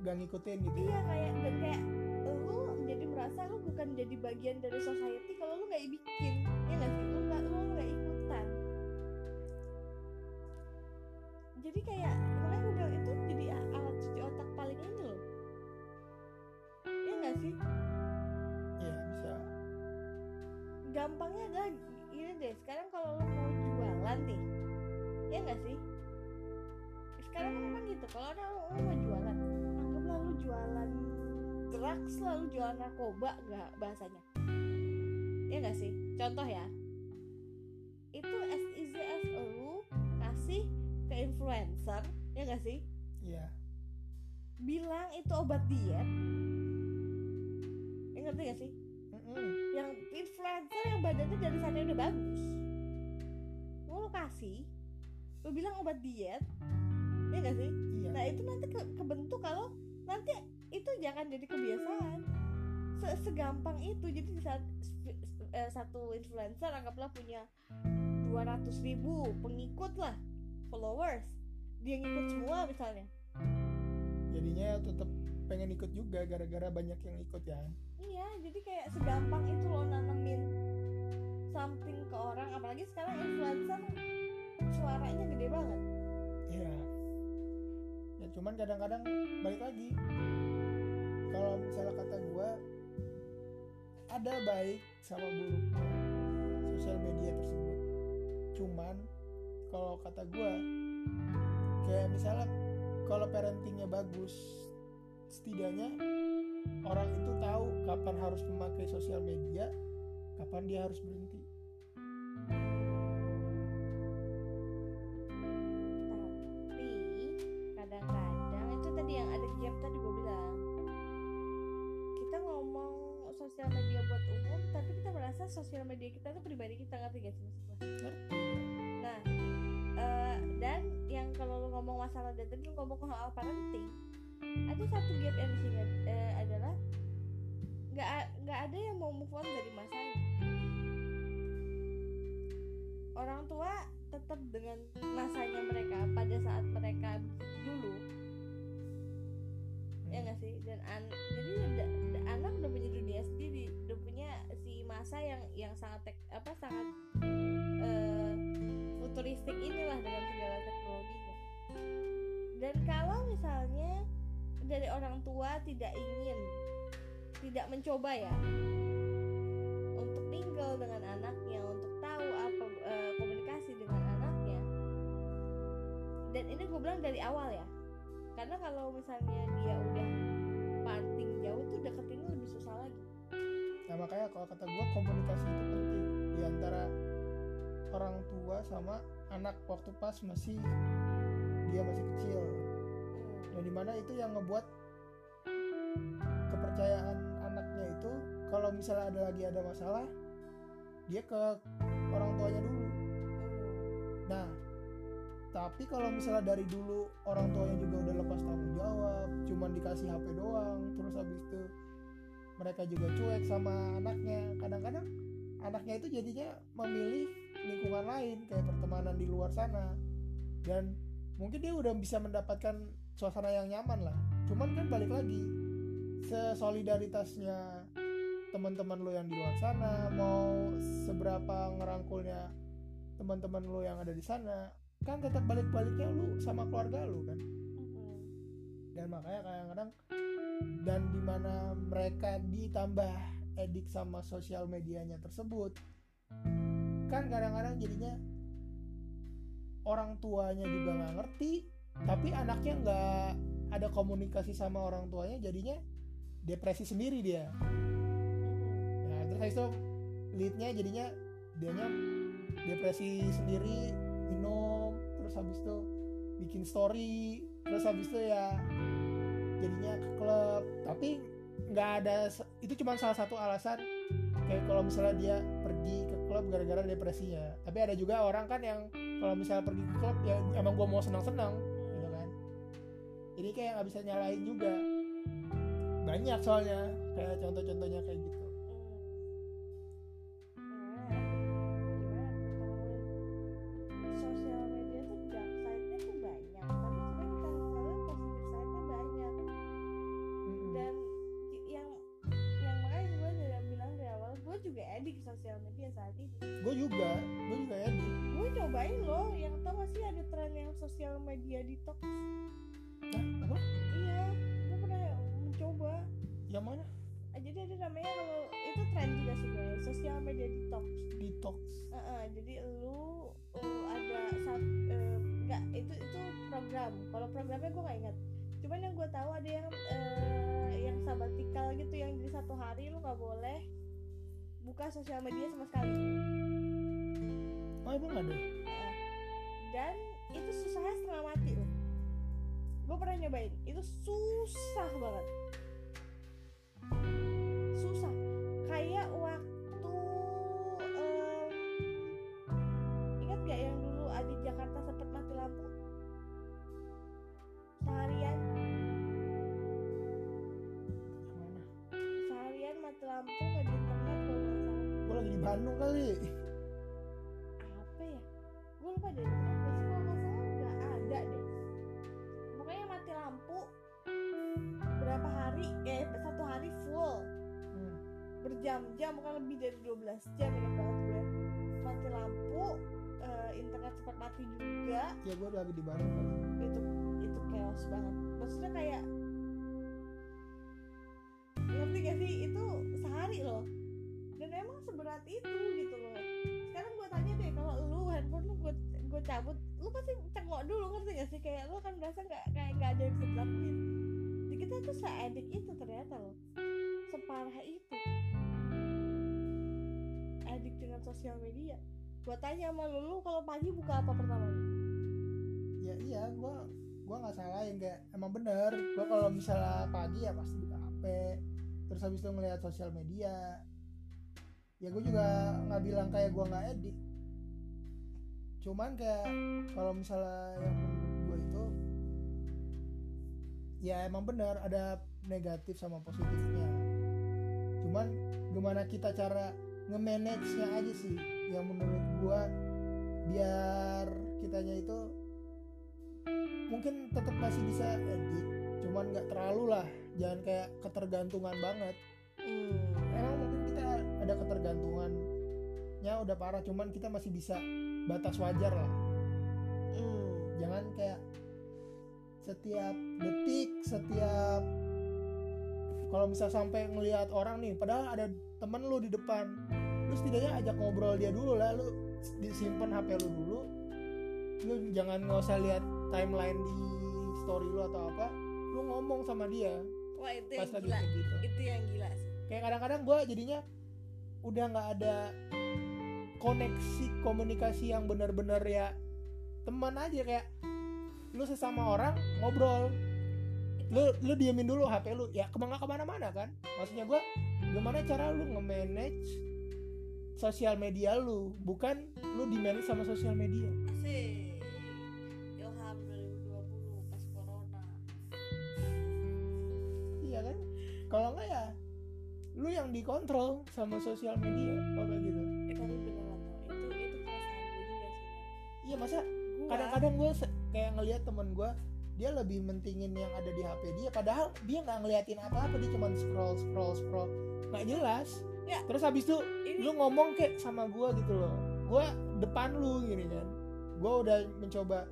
nggak ngikutin gitu iya kayak dan kayak lu jadi merasa lu bukan jadi bagian dari society kalau lu nggak bikin ya nggak sih? Lu nggak lu nggak ikutan. Jadi kayak makanya gue bilang itu jadi alat cuci otak paling ini loh. Ya nggak sih gampangnya adalah ini deh sekarang kalau lu mau jualan nih ya nggak sih? Sekarang kan memang gitu kalau orang lu mau jualan anggaplah lu jualan drugs lah lu jualan narkoba nggak bahasanya. Ya nggak sih? Contoh ya. Itu as easy as lu kasih ke influencer ya nggak sih? Iya. Bilang itu obat diet. Ya ngerti gak sih Mm-mm. yang influencer yang badannya dari sana udah bagus. Mau lu kasih lu bilang obat diet ya gak sih? Iya. Nah itu nanti ke, kebentuk kalau nanti itu jangan jadi kebiasaan. Se- segampang itu. Jadi di saat eh, satu influencer anggaplah punya 200 ribu pengikut lah followers dia ngikut semua misalnya. Jadinya ya tetap pengen ikut juga gara-gara banyak yang ikut ya Iya, jadi kayak segampang itu loh nanamin something ke orang, apalagi sekarang influencer suaranya gede banget. Iya. Ya cuman kadang-kadang balik lagi. Kalau misalnya kata gua ada baik sama buruknya sosial media tersebut. Cuman kalau kata gua kayak misalnya kalau parentingnya bagus setidaknya orang itu tahu kapan harus memakai sosial media, kapan dia harus berhenti. Tapi kadang-kadang itu tadi yang ada gap tadi gue bilang. Kita ngomong sosial media buat umum, tapi kita merasa sosial media kita itu pribadi kita ngerti gak sih maksud? Nah, eh, dan yang kalau lu ngomong masalah dan tadi lu ngomong soal parenting, ada satu gap yang di sini eh, adalah nggak nggak ada yang mau move on dari masanya. Orang tua tetap dengan masanya mereka pada saat mereka dulu, ya nggak sih? Dan an jadi da- da- anak udah punya dunia sendiri, udah punya si masa yang yang sangat tek- apa sangat eh, futuristik inilah dengan segala teknologinya. Dan kalau misalnya dari orang tua tidak ingin tidak mencoba ya untuk tinggal dengan anaknya, untuk tahu apa eh, komunikasi dengan anaknya. Dan ini gue bilang dari awal ya. Karena kalau misalnya dia udah parting jauh tuh deketinnya lebih susah lagi. Nah makanya kalau kata gua komunikasi itu penting di antara orang tua sama anak waktu pas masih dia masih kecil. Dan di mana itu yang ngebuat kepercayaan anaknya itu kalau misalnya ada lagi ada masalah dia ke orang tuanya dulu. Nah tapi kalau misalnya dari dulu orang tuanya juga udah lepas tanggung jawab, cuman dikasih HP doang, terus habis itu mereka juga cuek sama anaknya. Kadang-kadang anaknya itu jadinya memilih lingkungan lain kayak pertemanan di luar sana dan mungkin dia udah bisa mendapatkan suasana yang nyaman lah. Cuman kan balik lagi sesolidaritasnya teman-teman lo yang di luar sana mau seberapa ngerangkulnya teman-teman lo yang ada di sana kan tetap balik-baliknya lu sama keluarga lu kan dan makanya kadang-kadang dan di mana mereka ditambah edik sama sosial medianya tersebut kan kadang-kadang jadinya orang tuanya juga nggak ngerti tapi anaknya nggak ada komunikasi sama orang tuanya jadinya depresi sendiri dia. Nah terus habis itu leadnya jadinya dianya depresi sendiri minum terus habis itu bikin story terus habis itu ya jadinya ke klub. Tapi nggak ada itu cuma salah satu alasan kayak kalau misalnya dia pergi ke klub gara-gara depresinya. Tapi ada juga orang kan yang kalau misalnya pergi ke klub ya emang gua mau senang-senang jadi kayak nggak bisa nyalain juga. Banyak soalnya kayak contoh-contohnya kayak gitu. Gue juga gue juga gue cobain loh yang tau gak sih ada tren yang sosial media detox mencoba yang mana? Ah, jadi ada namanya kalau itu tren juga sebenarnya sosial media detox. Detox. Heeh, jadi lu uh, ada sat, eh, nggak itu itu program. Kalau programnya gue nggak ingat. Cuman yang gue tahu ada yang eh, yang sabatikal gitu yang jadi satu hari lu nggak boleh buka sosial media sama sekali. Oh emang ada? Dan itu susahnya setengah mati loh. Gue pernah nyobain. Itu susah banget kayak waktu em, ingat gak yang dulu di Jakarta sempat mati lampu? Seharian. Mana? Seharian mati lampu nggak di internet kalau nggak salah. Gue lagi di Bandung kali. Apa ya? Gue lupa deh apa sih kalau nggak salah. Nggak ada deh. Pokoknya mati lampu berapa hari? Eh satu hari full. Berjam-jam bukan lebih dari 12 jam ingat banget gue mati lampu eh, internet sempat mati juga. Ya gue lagi di Bandung itu itu chaos banget. Maksudnya kayak ngerti gak sih? Itu sehari loh. Dan emang seberat itu gitu loh. Sekarang gue tanya deh kalau lu handphone lu gue gue cabut lu pasti cengok dulu ngerti gak sih? Kayak lu kan berasa nggak kayak nggak ada yang bisa dilakuin. Di kita tuh seadik itu ternyata loh. Separah itu dengan sosial media. Gue tanya sama lu, lu kalau pagi buka apa pertama? Ya iya gue gue nggak salahin kayak emang bener gue kalau misalnya pagi ya pasti buka HP terus habis itu ngeliat sosial media. Ya gue juga nggak bilang kayak gue nggak edit. Cuman kayak kalau misalnya yang menurut gue itu ya emang bener ada negatif sama positifnya. Cuman gimana kita cara nge-manage nya aja sih yang menurut gue biar kitanya itu mungkin tetap masih bisa edit cuman nggak terlalu lah jangan kayak ketergantungan banget hmm. emang mungkin kita ada ketergantungannya udah parah cuman kita masih bisa batas wajar lah Hmm. jangan kayak setiap detik setiap kalau misal sampai ngelihat orang nih padahal ada temen lu di depan. Lu setidaknya ajak ngobrol dia dulu lah lu disimpan HP lu dulu. Lu jangan nggak usah lihat timeline di story lu atau apa lu ngomong sama dia. Wah itu pas yang lagi gila. gitu. Itu yang gila sih. Kayak kadang-kadang gue jadinya udah nggak ada koneksi komunikasi yang benar-benar ya teman aja. Kayak lu sesama orang ngobrol. Lu lu diemin dulu HP lu. Ya ke mana ke mana-mana kan. Maksudnya gue gimana cara lu nge-manage sosial media lu? Bukan lu di manage sama sosial media. Asik. Ilham 2020 pas corona. Iya kan? Kalau nggak ya lu yang dikontrol sama sosial media kalau kayak gitu? Eh tapi beneran loh itu itu perasaan gue juga sih iya masa kadang-kadang gue kayak ngelihat temen gue dia lebih mentingin yang ada di HP dia padahal dia nggak ngeliatin apa-apa dia cuma scroll scroll scroll nggak jelas. Ya. terus habis itu Ini lu ngomong kayak sama gua gitu loh. Gua depan lu gini kan. Gua udah mencoba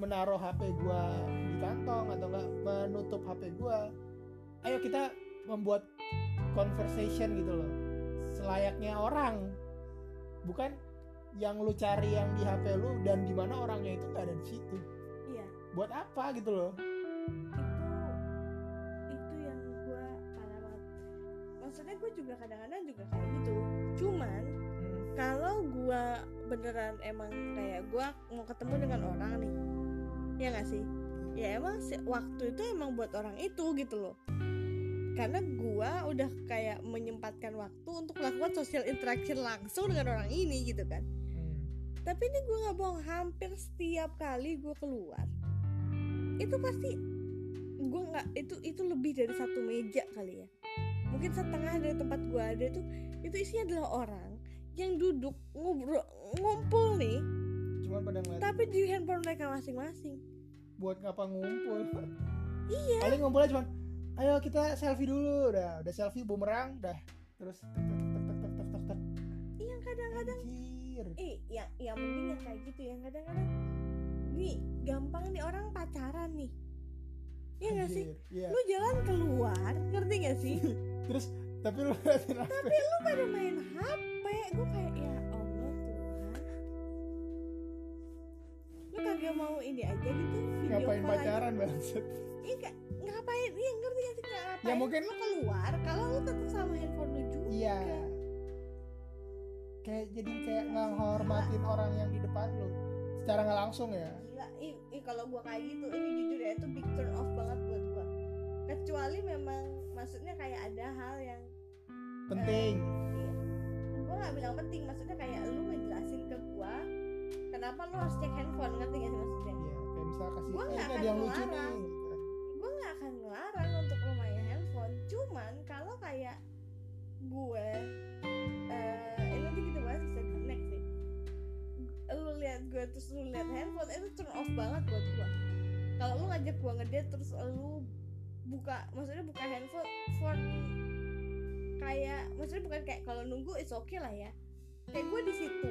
menaruh HP gua di kantong atau enggak menutup HP gua. Ayo kita membuat conversation gitu loh. Selayaknya orang. Bukan yang lu cari yang di HP lu dan di mana orangnya itu nggak ada di situ. Iya. Buat apa gitu loh juga kadang-kadang juga kayak gitu. Cuman Hmm. kalau gue beneran emang kayak gue mau ketemu dengan orang nih ya nggak sih? Ya emang waktu itu emang buat orang itu gitu loh. Karena gue udah kayak menyempatkan waktu untuk melakukan social interaction langsung dengan orang ini gitu kan. Hmm. tapi ini gue nggak bohong hampir setiap kali gue keluar itu pasti gue nggak itu itu lebih dari satu meja kali ya mungkin setengah dari tempat gue ada tuh itu isinya adalah orang yang duduk ngobrol ngumpul nih. Cuman pada ngeliat tapi di handphone mereka masing-masing. Buat ngapa ngumpul? (laughs) Iya. Paling ngumpulnya cuman ayo kita selfie dulu. Udah udah selfie bumerang dah. Terus iya kadang-kadang eh ya ya mungkin yang kayak gitu ya. Kadang-kadang nih gampang nih orang pacaran nih. Iya gak sih? Iya. Lu jalan keluar, ngerti gak sih? (laughs) terus tapi lu liatin apa? Tapi lu pada main HP Gue kayak, ya Allah Tuhan. Lu kagak mau ini aja gitu video ngapain pacaran banget Iya ngapain, iya ngerti gak sih? Ngapain Ya, mungkin- lu keluar Kalau lu tetap sama handphone lu juga? Iya. Kayak jadi kayak ngehormatin orang yang di depan lu. Secara nggak langsung ya. Ih kalau gua kayak gitu Ini jujur ya, itu big turn off banget buat gua Kecuali memang, maksudnya kayak ada hal yang penting Iya. Gue gak bilang penting, maksudnya kayak lu ngejelasin ke gua kenapa lu harus cek handphone, ngerti gak sih maksudnya? iya kayak misal kasih eh, ini ada akan yang lucu nih ngelarang. gitu. Gue gak akan ngelarang untuk lu main handphone, cuman kalau kayak gue, eh Lihat gue terus lu lihat handphone itu turn off banget buat gua. Kalau lu ngajak gua ngedate terus lu buka, maksudnya buka handphone phone kayak maksudnya bukan kayak kalau nunggu it's okay lah ya. Kayak gue di situ.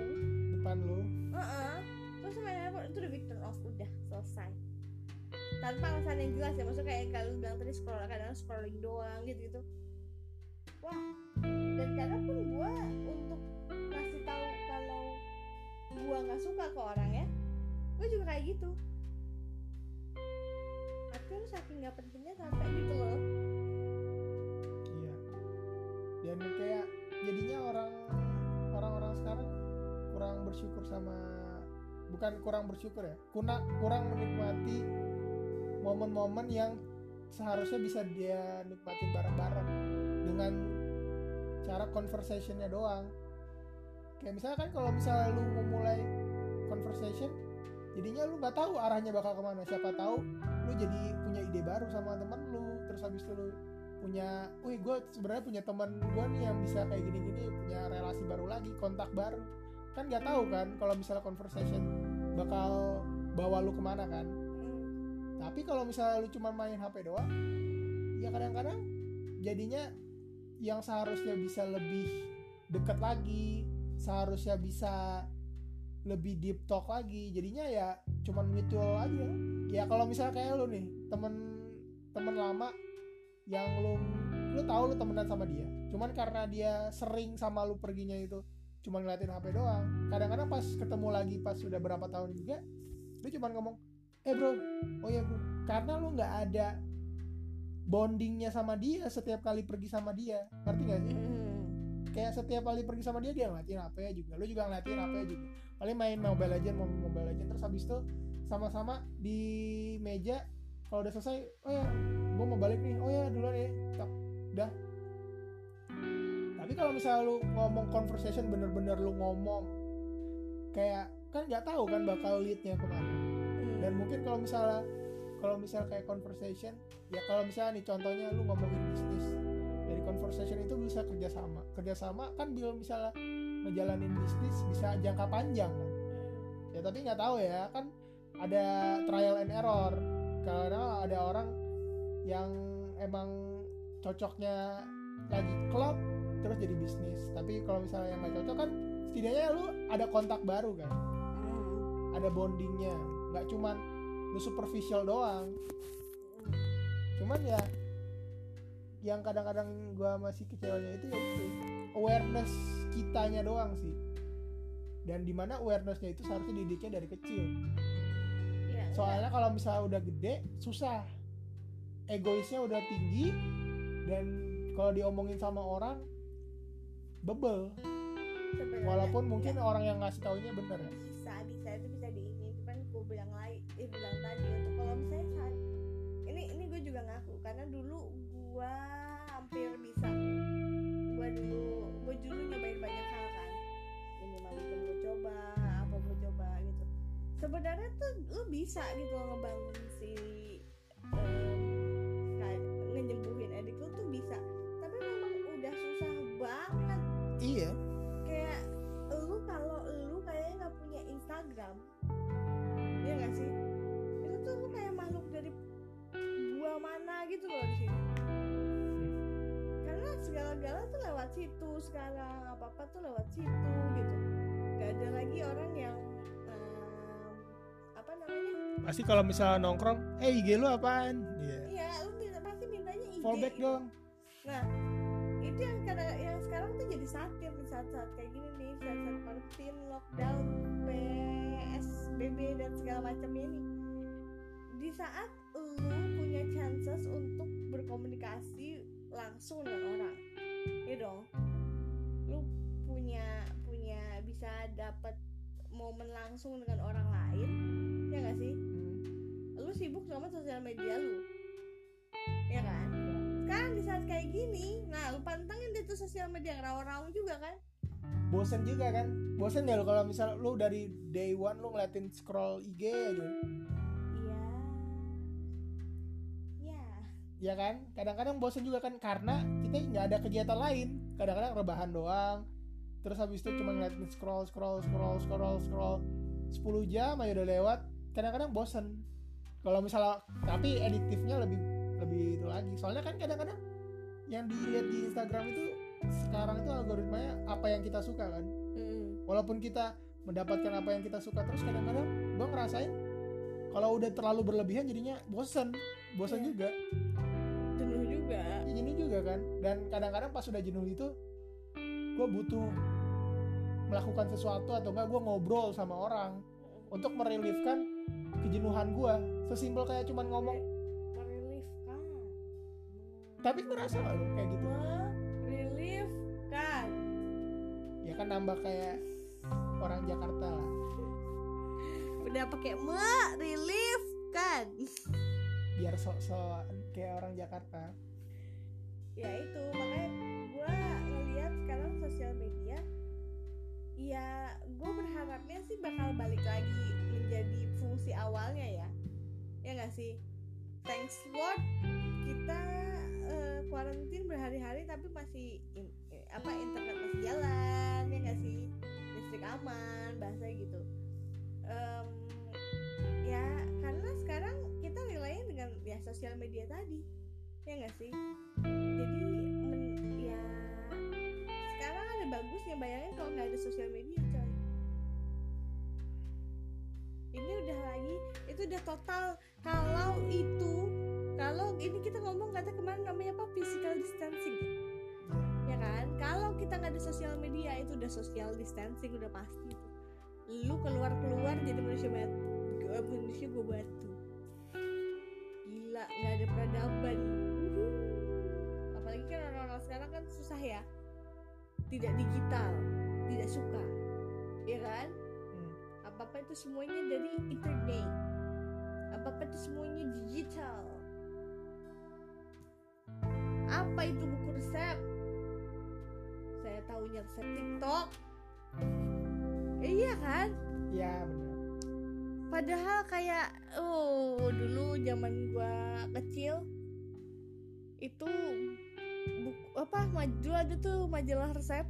Depan lu. Heeh. terus main handphone itu udah turn off udah selesai. Tanpa alasan yang jelas ya maksudnya kayak kalau bilang tadi scroll kadang scrolling doang gitu gitu wah dan kadang pun gua untuk ngasih tahu gua nggak suka ke orang ya gue juga kayak gitu tapi lu saking nggak pentingnya sampai gitu loh Iya. Dan kayak jadinya orang orang-orang sekarang kurang bersyukur sama bukan kurang bersyukur ya, kurang kurang menikmati momen-momen yang seharusnya bisa dia nikmatin bareng-bareng dengan cara conversationnya doang. Kayak misalnya kan kalau misalnya lu mau mulai conversation, jadinya lu nggak tahu arahnya bakal ke mana. Siapa tahu lu jadi punya ide baru sama temen lu, terus habis itu lu punya, wih gue sebenarnya punya teman gue nih yang bisa kayak gini-gini, punya relasi baru lagi, kontak baru. Kan nggak tahu kan kalau misalnya conversation bakal bawa lu ke mana kan. Hmm. Tapi kalau misalnya lu cuma main HP doang, ya kadang-kadang jadinya yang seharusnya bisa lebih dekat lagi, seharusnya bisa lebih deep talk lagi, jadinya ya cuman mutual aja. Ya kalau misalnya kayak lu nih, temen temen lama yang lu lu tahu lu temenan sama dia, cuman karena dia sering sama lu perginya itu cuma ngeliatin HP doang. Kadang-kadang pas ketemu lagi pas sudah berapa tahun juga, lu cuman ngomong, eh bro, oh ya bro, karena lu nggak ada bondingnya sama dia setiap kali pergi sama dia, ngerti gak sih? Hmm. Kayak setiap kali pergi sama dia dia ngeliatin HP juga, lu juga ngeliatin HP juga. Paling main Mobile Legend, mau Mobile Legend terus habis itu sama-sama di meja kalau udah selesai, oh ya, gue mau balik nih, oh ya duluan ya, tak, udah. Tapi kalau misalnya lu ngomong conversation bener-bener lu ngomong, kayak kan nggak tahu kan bakal leadnya ke mana Hmm. dan mungkin kalau misalnya kalau misalnya kayak conversation ya kalau misalnya nih contohnya lu ngomongin bisnis conversation itu bisa kerjasama. Kerjasama kan bila misalnya ngejalanin bisnis bisa jangka panjang kan. Ya tapi nggak tahu ya kan ada trial and error. Karena ada orang yang emang cocoknya lagi klop terus jadi bisnis. Tapi kalau misalnya yang nggak cocok kan setidaknya lu ada kontak baru kan. Hmm. ada bondingnya. Nggak cuman lu superficial doang. Cuman ya yang kadang-kadang gua masih kecewanya itu ya itu awareness kitanya doang sih. Dan di mana awarenessnya itu seharusnya didiknya dari kecil. Iya, soalnya kalau misalnya udah gede susah. Egoisnya udah tinggi dan kalau diomongin sama orang bebel. Sebenarnya walaupun mungkin orang yang ngasih taunya bener ya. Bisa bisa itu bisa di ini. Cuman gue bilang lain eh bilang tadi untuk kalau misalnya saat ini ini gue juga ngaku karena dulu gue hampir bisa. Gue dulu gue dulu nyobain banyak hal kan. Minimalism gue coba apa gue coba gitu. Sebenarnya tuh lu bisa gitu loh ngebangun si em, kayak ngenyembuhin edik lu tuh bisa. Tapi memang udah susah banget. Iya. Kayak lu kalau lu kayaknya nggak punya Instagram ya nggak sih? Itu tuh lu kayak makhluk dari gua mana gitu loh di sini karena segala-gala tuh lewat situ sekarang apa apa tuh lewat situ gitu. Gak ada lagi orang yang em, apa namanya? Pasti kalau misalnya nongkrong eh IG lu apaan? Iya. Iya lu minta, pasti mintanya IG fallback dong. Nah, itu yang kadang yang sekarang tuh jadi satir di saat-saat kayak gini nih, saat-saat quarantine, lockdown, PSBB dan segala macamnya nih. Di saat lu punya chances untuk berkomunikasi langsung dengan orang, ya dong. Lu punya punya bisa dapat momen langsung dengan orang lain, ya gak sih? Lu sibuk sama sosial media lu, ya kan? sekarang di saat kayak gini nah lu pantengin deh tuh sosial media rawa-rawa juga kan bosen juga kan bosen ya lo kalau misal lu dari day one lu ngeliatin scroll IG aja ya kan? Kadang-kadang bosen juga kan karena kita nggak ada kegiatan lain. Kadang-kadang rebahan doang. Terus habis itu cuma ngeliatin scroll scroll scroll scroll scroll. 10 jam aja udah lewat kadang-kadang bosen. Kalau misalnya tapi ediktifnya lebih lebih itu lagi. Soalnya kan kadang-kadang yang dilihat di Instagram itu sekarang itu algoritmanya apa yang kita suka kan? Walaupun kita mendapatkan apa yang kita suka terus kadang-kadang gue ngerasain kalau udah terlalu berlebihan jadinya bosen. Bosen Iya. juga juga kan. Dan kadang-kadang pas udah jenuh itu gue butuh melakukan sesuatu atau enggak gue ngobrol sama orang untuk mereliefkan kejenuhan gue sesimpel kayak cuman ngomong mereliefkan. Tapi ngerasa gak lu kayak gitu? Mereliefkan. Ya kan nambah kayak orang Jakarta lah. Udah pakai mereliefkan. Biar sok-sok kayak orang Jakarta ya itu makanya gue ngeliat sekarang sosial media ya gue berharapnya sih bakal balik lagi menjadi fungsi awalnya ya. Ya nggak sih? Thanks Lord kita eh, quarantine berhari-hari tapi masih in- eh, apa internet masih jalan ya nggak sih? Listrik aman bahasa gitu. Em, ya karena sekarang kita nilainya dengan ya sosial media tadi ya nggak sih jadi ya sekarang ada bagusnya bayangin kalau nggak ada sosial media coy. Ini udah lagi itu udah total. Kalau itu kalau ini kita ngomong kata kemarin namanya apa? Physical distancing. Ya kan? Kalau kita nggak ada sosial media itu udah social distancing udah pasti lu keluar keluar jadi manusia batu manusia gue batu. Gila nggak ada peradaban Kan orang-orang sekarang kan susah ya. Tidak digital tidak suka. Ya kan? Hmm. apa apa itu semuanya dari internet. Apa apa itu semuanya digital. Apa itu buku resep? Saya tahunya resep TikTok. Eh, iya kan? Ya benar. Padahal kayak oh dulu zaman gua kecil itu buku apa maju ada tuh majalah resep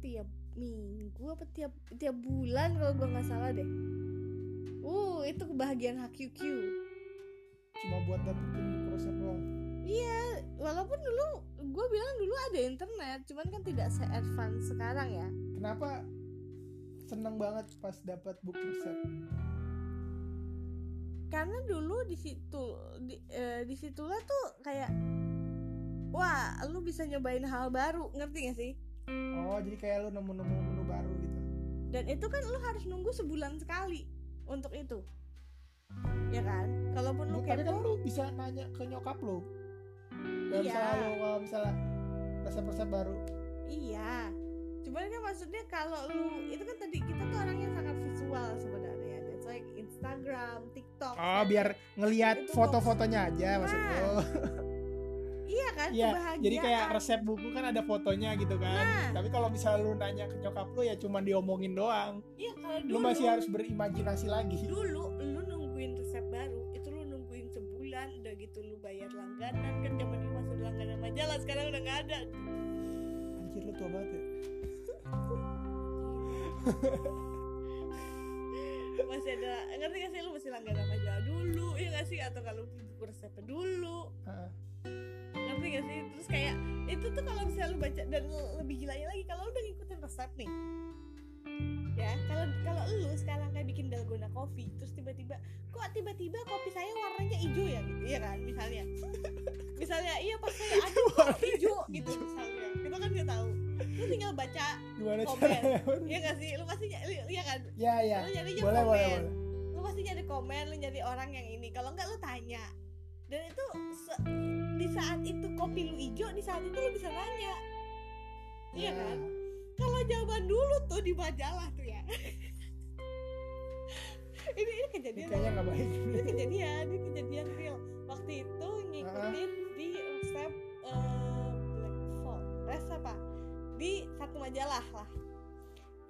tiap minggu apa tiap tiap bulan kalau gua nggak salah deh. Uh itu kebahagiaan HQQ. cuma buat dapetin buku resep doang iya walaupun dulu gue bilang dulu ada internet cuman kan tidak se advance sekarang ya kenapa seneng banget pas dapat buku resep karena dulu di situ di, eh, di situlah tuh kayak wah lu bisa nyobain hal baru ngerti gak sih? Oh jadi kayak lu nemu-nemu menu baru gitu. Dan itu kan lu harus nunggu sebulan sekali untuk itu. Ya kan? Kalaupun lu tapi kan lu bisa nanya ke nyokap lu. Iya. misalnya lu kalau misalnya resep-resep baru. Iya. Cuman kan maksudnya kalau lu itu kan tadi kita tuh orang yang sangat visual sebenarnya. That's like Instagram TikTok oh biar ngelihat foto-fotonya aja maksud Nah, lu (laughs) iya kan Iya, jadi kayak kebahagiaan. resep buku kan ada fotonya gitu kan. Nah. tapi kalau misalnya lu nanya ke nyokap lu ya cuman diomongin doang. Iya kalau lu dulu masih harus berimajinasi lagi. Dulu lu nungguin resep baru itu lu nungguin sebulan udah gitu lu bayar langganan. Kan zaman dulu masih langganan majalah sekarang udah nggak ada. Anjir lu tua banget ya. (laughs) Masih ada ngerti gak sih lu masih langganan majalah dulu ya gak sih? Atau kalau buku resepnya dulu. Ngerti gak sih? Terus kayak itu tuh kalau misalnya lu baca dan lebih gilanya lagi kalau lu udah ngikutin resep nih ya kalau kalau lu sekarang kayak bikin dalgona coffee terus tiba-tiba kok tiba-tiba kopi saya warnanya hijau ya gitu ya kan misalnya. (laughs) Misalnya iya pas saya aduk (laughs) kok hijau gitu misalnya. Kita kan nggak tahu. Lu tinggal baca gimana Komen. ya gak sih? Lu pasti iya kan? Ya ya. Lu nyarinya boleh komen. boleh boleh. Lu pasti nyari komen lu nyari orang yang ini. Kalau enggak lu tanya. Dan itu se- saat itu kopi lu hijau di saat itu lu bisa nanya. Iya Ya. kan? Kalau zaman dulu tuh di majalah tuh ya. (laughs) Ini ini kejadian kayaknya nggak baik. Ini kejadian ini kejadian real. Waktu itu ngikutin di resep eh, Black apa? Di satu majalah lah.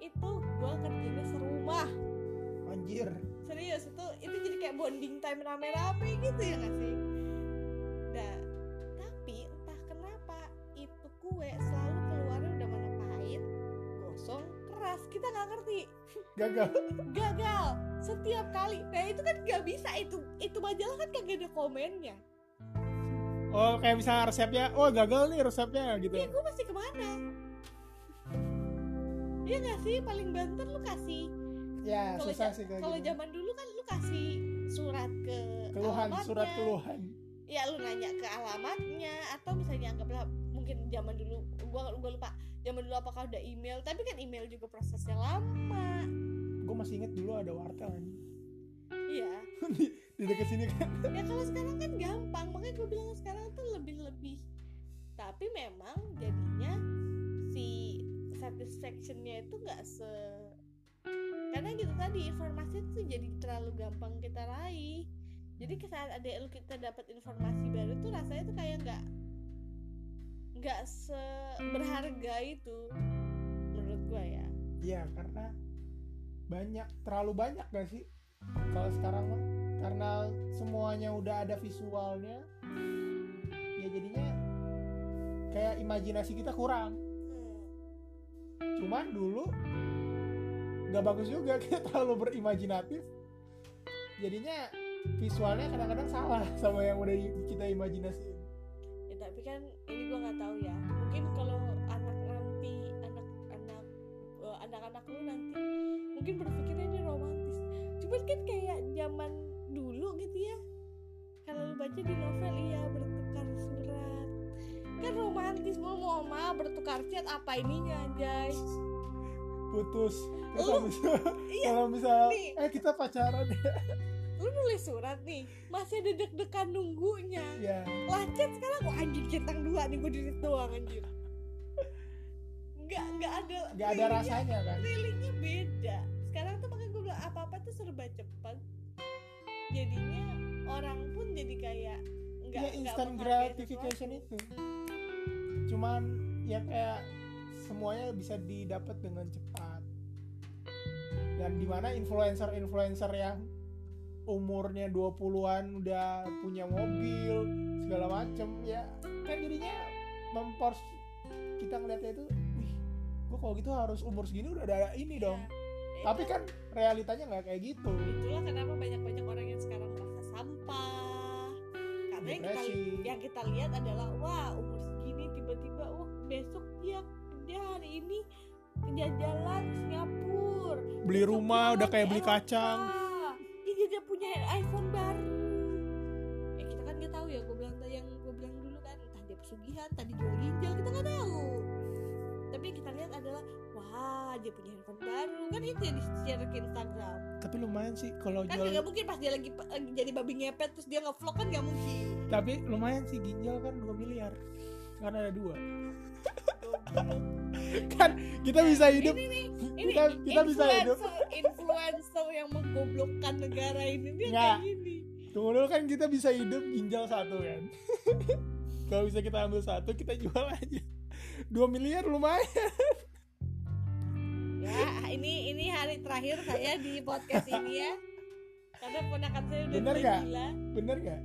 Itu gua kerjanya serumah. Anjir. Serius itu itu jadi kayak bonding time rame-rame gitu ya gak sih kue selalu keluarnya udah mana pahit gosong keras kita nggak ngerti. Gagal. (laughs) Gagal. Setiap kali. Nah itu kan nggak bisa. Itu itu majalah kan kagak ada komennya. Oh kayak misalnya resepnya oh gagal nih resepnya gitu. Iya gue mesti ke mana? Iya gak sih? Paling banter lu kasih. Ya kalau susah sih kalau gitu. zaman dulu kan lu kasih surat ke keluhan alamatnya. surat keluhan. Ya lu nanya ke alamatnya atau misalnya anggaplah mungkin zaman dulu gua gua lupa zaman dulu apakah udah email tapi kan email juga prosesnya lama. Gue masih inget dulu ada wartel iya. (laughs) Di, di dekat sini kan. Ya kalau sekarang kan gampang makanya gue bilang sekarang tuh lebih lebih tapi memang jadinya si satisfactionnya itu nggak se karena gitu tadi informasi itu jadi terlalu gampang kita raih. Jadi saat ada kita dapat informasi baru tuh rasanya tuh kayak nggak nggak seberharga itu menurut gua ya. Iya karena banyak terlalu banyak gak sih? Kalau sekarang mah karena semuanya udah ada visualnya ya jadinya kayak imajinasi kita kurang. Cuman dulu nggak bagus juga (laughs) kita terlalu berimajinatif. Jadinya visualnya kadang-kadang salah sama yang udah kita imajinasiin tapi kan ini gua nggak tahu ya. Mungkin kalau anak nanti anak anak eh, anak-anak lu nanti mungkin berpikirnya ini romantis. Cuman kan kayak zaman dulu gitu ya. Kalau lu baca di novel iya bertukar surat. Kan romantis mau mau ma bertukar chat apa ininya guys? Putus. Lu- iya, kalau misal nih. eh kita pacaran ya lu nulis surat nih masih ada deg-degan nunggunya. Ya lah chat sekarang kok anjing centang dua nih gue delete doang anjir. Nggak nggak ada nggak ada rasanya kan? Feelingnya beda. Sekarang tuh makanya gue bilang apa apa tuh serba cepat jadinya orang pun jadi kayak nggak ya instant gratification itu. Cuman ya kayak semuanya bisa didapat dengan cepat. Dan di mana influencer-influencer yang umurnya 20-an udah punya mobil segala macem ya. Kan jadinya mempors kita ngeliatnya itu wih gua kalau gitu harus umur segini udah ada ini dong. Ya, tapi kan realitanya nggak kayak gitu. Itulah kenapa banyak banyak orang yang sekarang merasa sampah. Karena yang kita yang kita lihat adalah wah umur segini tiba-tiba wah besok dia dia hari ini jalan ke Singapura. Beli rumah udah kayak beli kacang punya iPhone baru. Ya kita kan nggak tahu ya gue bilang yang gue bilang dulu kan entah dia pesugihan tadi jual ginjal kita nggak tahu. Tapi kita lihat adalah wah dia punya handphone baru. Kan itu yang di share ke Instagram. Tapi lumayan sih kalau kan jual nggak mungkin pas dia lagi, lagi jadi babi ngepet terus dia ngevlog kan nggak mungkin. Tapi lumayan sih ginjal kan 2 miliar. Karena ada dua (laughs) kan kita bisa hidup. ini nih ini kita kita bisa hidup. influencer yang menggoblokkan negara ini dia Nggak. kayak gini. Tunggu dulu kan kita bisa hidup ginjal satu kan? (laughs) Kalau bisa kita ambil satu kita jual aja. 2 miliar lumayan. Ya ini ini hari terakhir saya di podcast ini ya. Karena ponakan saya udah Bener gila. Bener gak?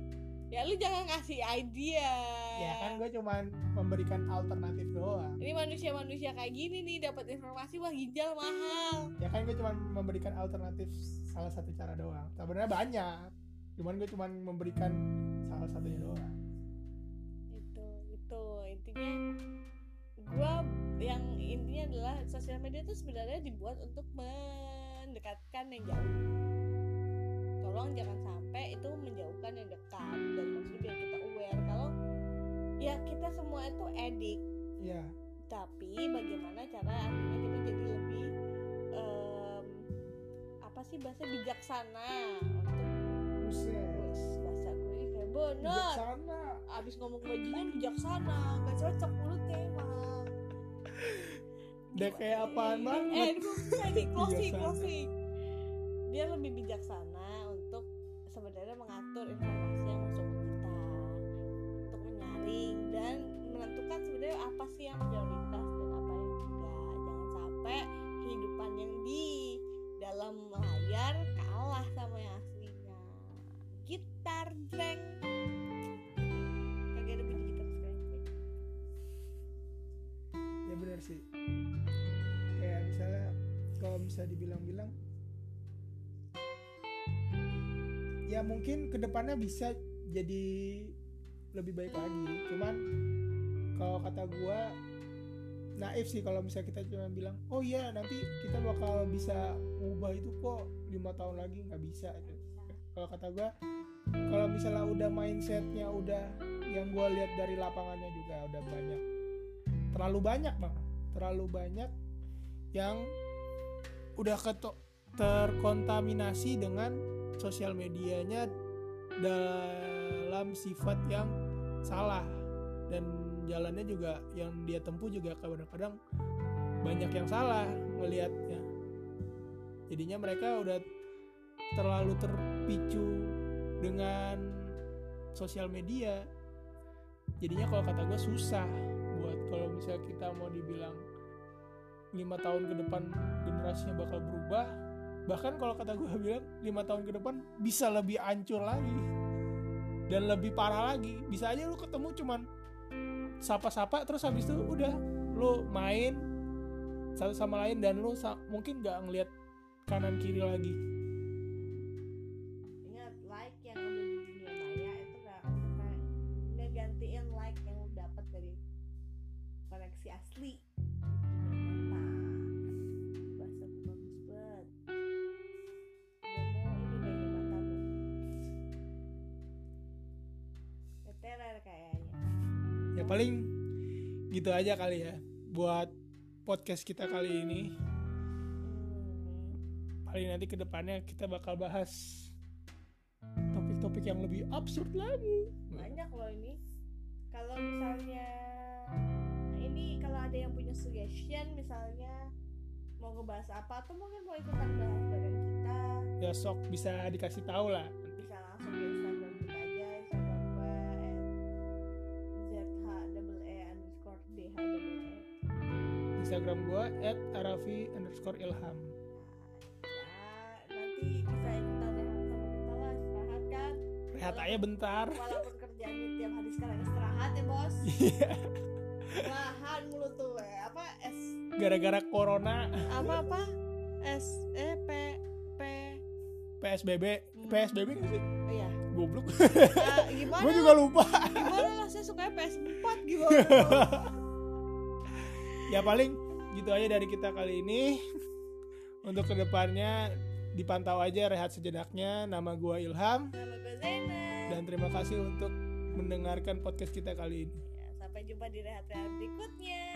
Ya lu jangan ngasih idea. Ya kan gue cuman memberikan alternatif doang. Ini manusia-manusia kayak gini nih dapat informasi wah ginjal mahal. Ya kan gue cuman memberikan alternatif salah satu cara doang. Sebenarnya banyak cuman gue cuman memberikan salah satunya doang. Itu itu. Intinya gua yang intinya adalah sosial media itu sebenarnya dibuat untuk mendekatkan yang jauh. Tolong jangan sampai itu menjauhkan yang dekat dan maksudnya biar kita aware kalau ya kita semua itu edik ya tapi bagaimana cara artinya kita jadi lebih em, apa sih bahasa bijaksana untuk buset bahasa gue kayak bener bijaksana abis ngomong bajingan bijaksana gak cocok mulutnya emang udah kayak apaan eh banget bisa nih closing closing dia lebih bijaksana bisa dibilang-bilang. Ya mungkin ke depannya bisa jadi lebih baik lagi. Cuman kalau kata gua naif sih kalau misalnya kita cuma bilang oh iya nanti kita bakal bisa ngubah itu kok lima tahun lagi nggak bisa. Kalau kata gua kalau misalnya udah mindsetnya udah yang gua lihat dari lapangannya juga udah banyak. Terlalu banyak bang. Terlalu banyak yang udah keto terkontaminasi dengan sosial medianya dalam sifat yang salah. Dan jalannya juga yang dia tempuh juga kadang-kadang banyak yang salah ngelihatnya. Jadinya mereka udah terlalu terpicu dengan sosial media. Jadinya kalau kata gue susah buat kalau misalnya kita mau dibilang lima tahun ke depan generasinya bakal berubah. Bahkan kalau kata gue bilang lima tahun ke depan bisa lebih hancur lagi. Dan lebih parah lagi. Bisa aja lu ketemu cuman sapa-sapa terus habis itu udah lu main satu sama lain dan lu mungkin nggak ngelihat kanan kiri lagi paling gitu aja kali ya buat podcast kita kali ini. Paling nanti ke depannya kita bakal bahas topik-topik yang lebih absurd lagi. Banyak loh ini. Kalau misalnya ini kalau ada yang punya suggestion misalnya mau ngebahas apa atau mungkin mau ikutan bahas bareng kita. Ya sok bisa dikasih tahu lah at arafi underscore ilham. Ya nanti bisa ikutan rehat sama kita lah istirahat kan rehat aja bentar. Walaupun kerjanya tiap hari sekarang istirahat ya bos. (laughs) Iya. Lahan mulut tuh eh. apa S. Gara-gara corona. Apa apa? S E P P. PSBB Hmm. PSBB kan sih? Iya. Goblok. Ah, (laughs) gimana? Gue juga lupa. Gimana lah saya suka PS4 gimana? (laughs) Ya paling gitu aja dari kita kali ini. (laughs) Untuk ke depannya dipantau aja rehat sejenaknya. Nama gua Ilham. Nama Zena dan terima kasih untuk mendengarkan podcast kita kali ini. Ya, sampai jumpa di rehat-rehat berikutnya